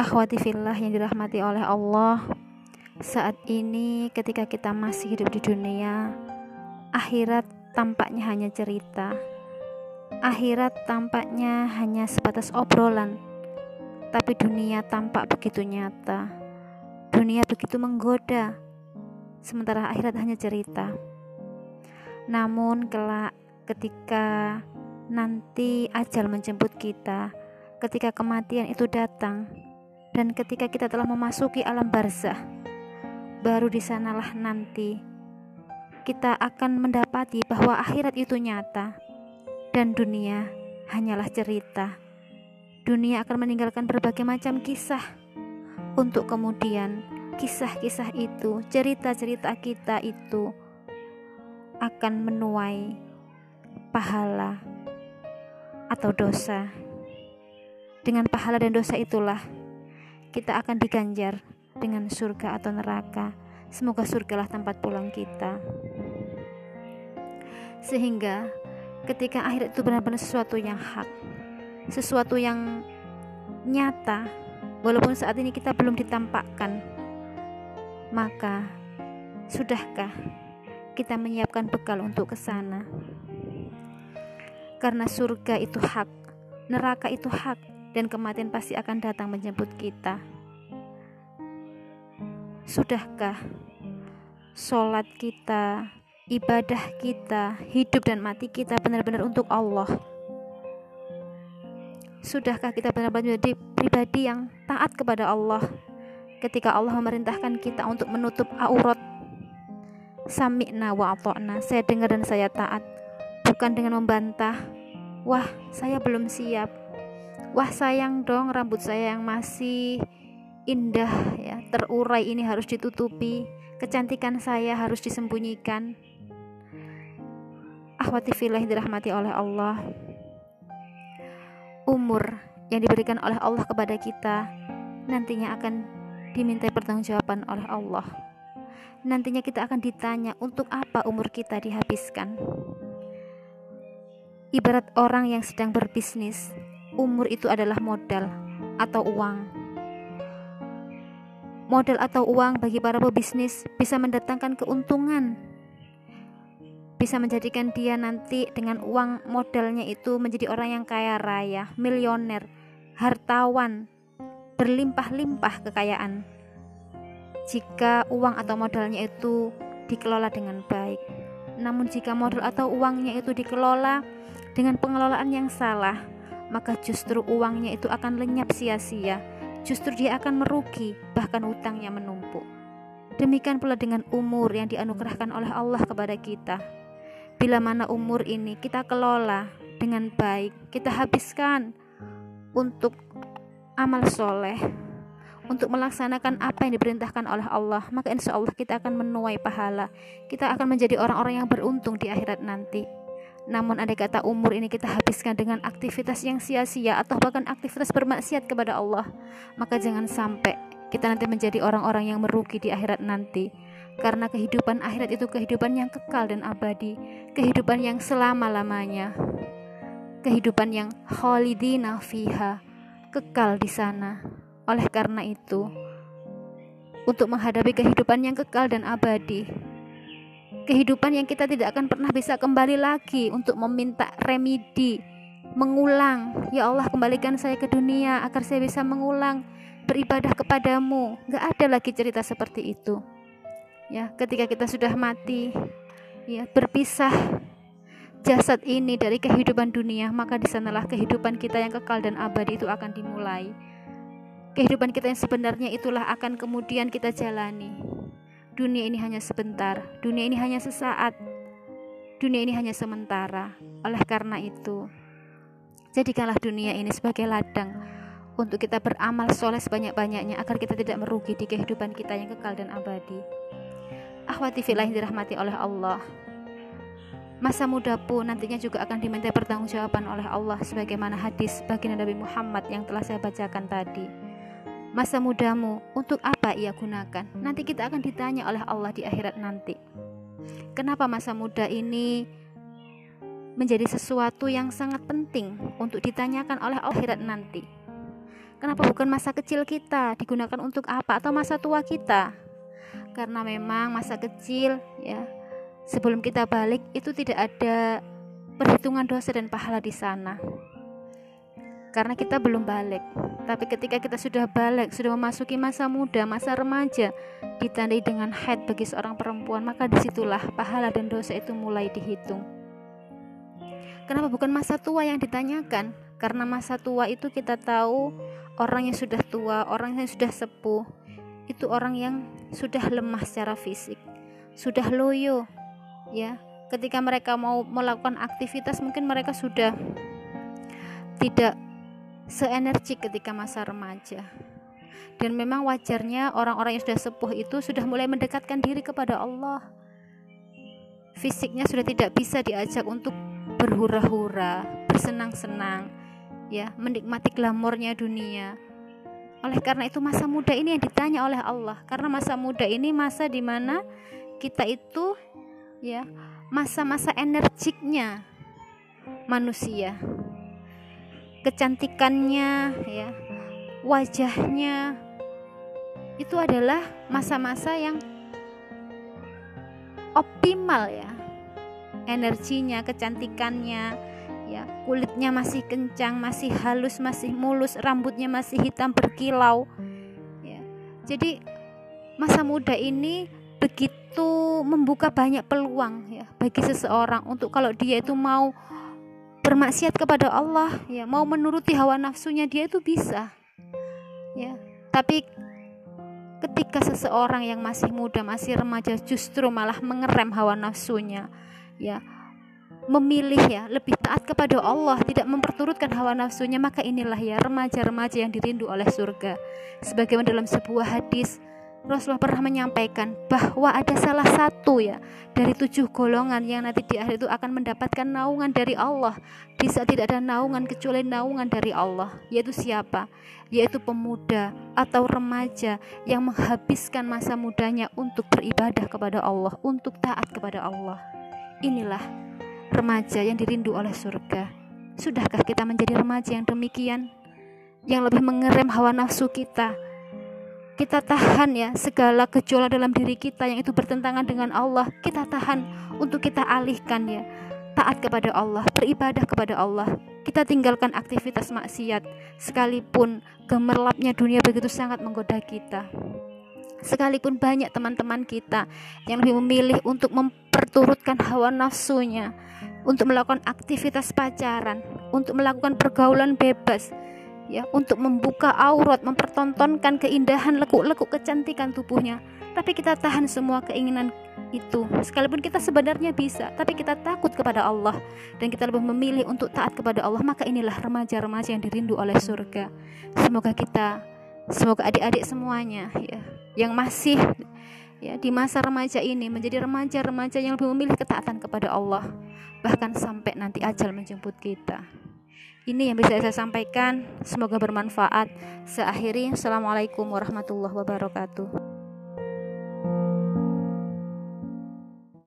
Akhwati fillah yang dirahmati oleh Allah, saat ini ketika kita masih hidup di dunia, akhirat tampaknya hanya cerita. Akhirat tampaknya hanya sebatas obrolan, tapi dunia tampak begitu nyata. Dunia begitu menggoda, sementara akhirat hanya cerita. Namun kelak ketika nanti ajal menjemput kita, ketika kematian itu datang, dan ketika kita telah memasuki alam barzah, baru di sanalah nanti kita akan mendapati bahwa akhirat itu nyata dan dunia hanyalah cerita. Dunia akan meninggalkan berbagai macam kisah untuk kemudian kisah-kisah itu, cerita-cerita kita itu akan menuai pahala atau dosa. Dengan pahala dan dosa itulah kita akan diganjar dengan surga atau neraka. Semoga surgalah tempat pulang kita. Sehingga ketika akhirat itu benar-benar sesuatu yang hak, sesuatu yang nyata, walaupun saat ini kita belum ditampakkan, maka sudahkah kita menyiapkan bekal untuk ke sana? Karena surga itu hak, neraka itu hak, dan kematian pasti akan datang menjemput kita. Sudahkah sholat kita, ibadah kita, hidup dan mati kita benar-benar untuk Allah? Sudahkah kita benar-benar menjadi pribadi yang taat kepada Allah ketika Allah memerintahkan kita untuk menutup aurat? Sami'na wa ato'na, saya dengar dan saya taat bukan dengan membantah wah saya belum siap wah sayang dong rambut saya yang masih indah ya. Terurai ini harus ditutupi. Kecantikan saya harus disembunyikan. Ahwati filah dirahmati oleh Allah. Umur yang diberikan oleh Allah kepada kita nantinya akan diminta pertanggungjawaban oleh Allah. Nantinya kita akan ditanya untuk apa umur kita dihabiskan? Ibarat orang yang sedang berbisnis, umur itu adalah modal atau uang. Modal atau uang bagi para pebisnis bisa mendatangkan keuntungan, bisa menjadikan dia nanti dengan uang modalnya itu menjadi orang yang kaya raya, milioner, hartawan, berlimpah-limpah kekayaan. Jika uang atau modalnya itu dikelola dengan baik, namun jika modal atau uangnya itu dikelola dengan pengelolaan yang salah, maka justru uangnya itu akan lenyap sia-sia. Justru dia akan merugi, bahkan utangnya menumpuk. Demikian pula dengan umur yang dianugerahkan oleh Allah kepada kita. Bila mana umur ini kita kelola dengan baik, kita habiskan untuk amal soleh, untuk melaksanakan apa yang diperintahkan oleh Allah, maka insya Allah kita akan menuai pahala. Kita akan menjadi orang-orang yang beruntung di akhirat nanti. Namun andai kata umur ini kita habiskan dengan aktivitas yang sia-sia atau bahkan aktivitas bermaksiat kepada Allah, maka jangan sampai kita nanti menjadi orang-orang yang merugi di akhirat nanti. Karena kehidupan akhirat itu kehidupan yang kekal dan abadi, kehidupan yang selama-lamanya. Kehidupan yang khalidina fiha, kekal di sana. Oleh karena itu, untuk menghadapi kehidupan yang kekal dan abadi, kehidupan yang kita tidak akan pernah bisa kembali lagi untuk meminta remedi, mengulang. Ya Allah, kembalikan saya ke dunia agar saya bisa mengulang beribadah kepadamu. Gak ada lagi cerita seperti itu. Ya, ketika kita sudah mati, ya berpisah jasad ini dari kehidupan dunia, maka di sanalah kehidupan kita yang kekal dan abadi itu akan dimulai. Kehidupan kita yang sebenarnya itulah akan kemudian kita jalani. Dunia ini hanya sebentar, dunia ini hanya sesaat, dunia ini hanya sementara. Oleh karena itu, jadikanlah dunia ini sebagai ladang untuk kita beramal soleh sebanyak-banyaknya agar kita tidak merugi di kehidupan kita yang kekal dan abadi. Ahwati filah yang dirahmati oleh Allah. Masa muda pun nantinya juga akan diminta pertanggungjawaban oleh Allah sebagaimana hadis baginda Nabi Muhammad yang telah saya bacakan tadi masa mudamu untuk apa ia gunakan? Nanti kita akan ditanya oleh Allah di akhirat nanti. Kenapa masa muda ini menjadi sesuatu yang sangat penting untuk ditanyakan oleh akhirat nanti? Kenapa bukan masa kecil kita digunakan untuk apa atau masa tua kita? Karena memang masa kecil ya sebelum kita balik itu tidak ada perhitungan dosa dan pahala di sana. Karena kita belum balik. Tapi ketika kita sudah balik, sudah memasuki masa muda, masa remaja, ditandai dengan head bagi seorang perempuan, maka di situlah pahala dan dosa itu mulai dihitung. Kenapa bukan masa tua yang ditanyakan? Karena masa tua itu kita tahu orang yang sudah tua, orang yang sudah sepuh, itu orang yang sudah lemah secara fisik, sudah loyo, ya. Ketika mereka mau melakukan aktivitas, mungkin mereka sudah tidak seenergik ketika masa remaja. Dan memang wajarnya orang-orang yang sudah sepuh itu sudah mulai mendekatkan diri kepada Allah. Fisiknya sudah tidak bisa diajak untuk berhura-hura bersenang-senang ya menikmati glamornya dunia. Oleh karena itu masa muda ini yang ditanya oleh Allah. Karena masa muda ini masa di mana kita itu ya masa-masa energiknya manusia kecantikannya ya wajahnya itu adalah masa-masa yang optimal ya. Energinya kecantikannya ya kulitnya masih kencang masih halus masih mulus rambutnya masih hitam berkilau ya. Jadi masa muda ini begitu membuka banyak peluang ya bagi seseorang untuk kalau dia itu mau bermaksiat kepada Allah ya mau menuruti hawa nafsunya dia itu bisa. Ya tapi ketika seseorang yang masih muda, masih remaja justru malah mengerem hawa nafsunya, ya memilih ya lebih taat kepada Allah tidak memperturutkan hawa nafsunya maka inilah ya remaja-remaja yang dirindu oleh surga. Sebagaimana dalam sebuah hadis Rasulullah pernah menyampaikan bahwa ada salah satu ya dari tujuh golongan yang nanti di akhir itu akan mendapatkan naungan dari Allah. Di saat tidak ada naungan kecuali naungan dari Allah, yaitu siapa? Yaitu pemuda atau remaja yang menghabiskan masa mudanya untuk beribadah kepada Allah, untuk taat kepada Allah. Inilah remaja yang dirindu oleh surga. Sudahkah kita menjadi remaja yang demikian? Yang lebih mengerem hawa nafsu kita, kita tahan ya segala gejolak dalam diri kita yang itu bertentangan dengan Allah. Kita tahan untuk kita alihkan ya. Taat kepada Allah beribadah kepada Allah. Kita tinggalkan aktivitas maksiat. Sekalipun gemerlapnya dunia begitu sangat menggoda kita. Sekalipun banyak teman-teman kita yang lebih memilih untuk memperturutkan hawa nafsunya untuk melakukan aktivitas pacaran untuk melakukan pergaulan bebas ya untuk membuka aurat, mempertontonkan keindahan lekuk-lekuk kecantikan tubuhnya. Tapi kita tahan semua keinginan itu. Sekalipun kita sebenarnya bisa, tapi kita takut kepada Allah dan kita lebih memilih untuk taat kepada Allah, maka inilah remaja-remaja yang dirindu oleh surga. Semoga kita semoga adik-adik semuanya ya yang masih ya di masa remaja ini menjadi remaja-remaja yang lebih memilih ketaatan kepada Allah bahkan sampai nanti ajal menjemput kita. Ini yang bisa saya sampaikan. Semoga bermanfaat. Seakhiri, Assalamualaikum warahmatullahi wabarakatuh.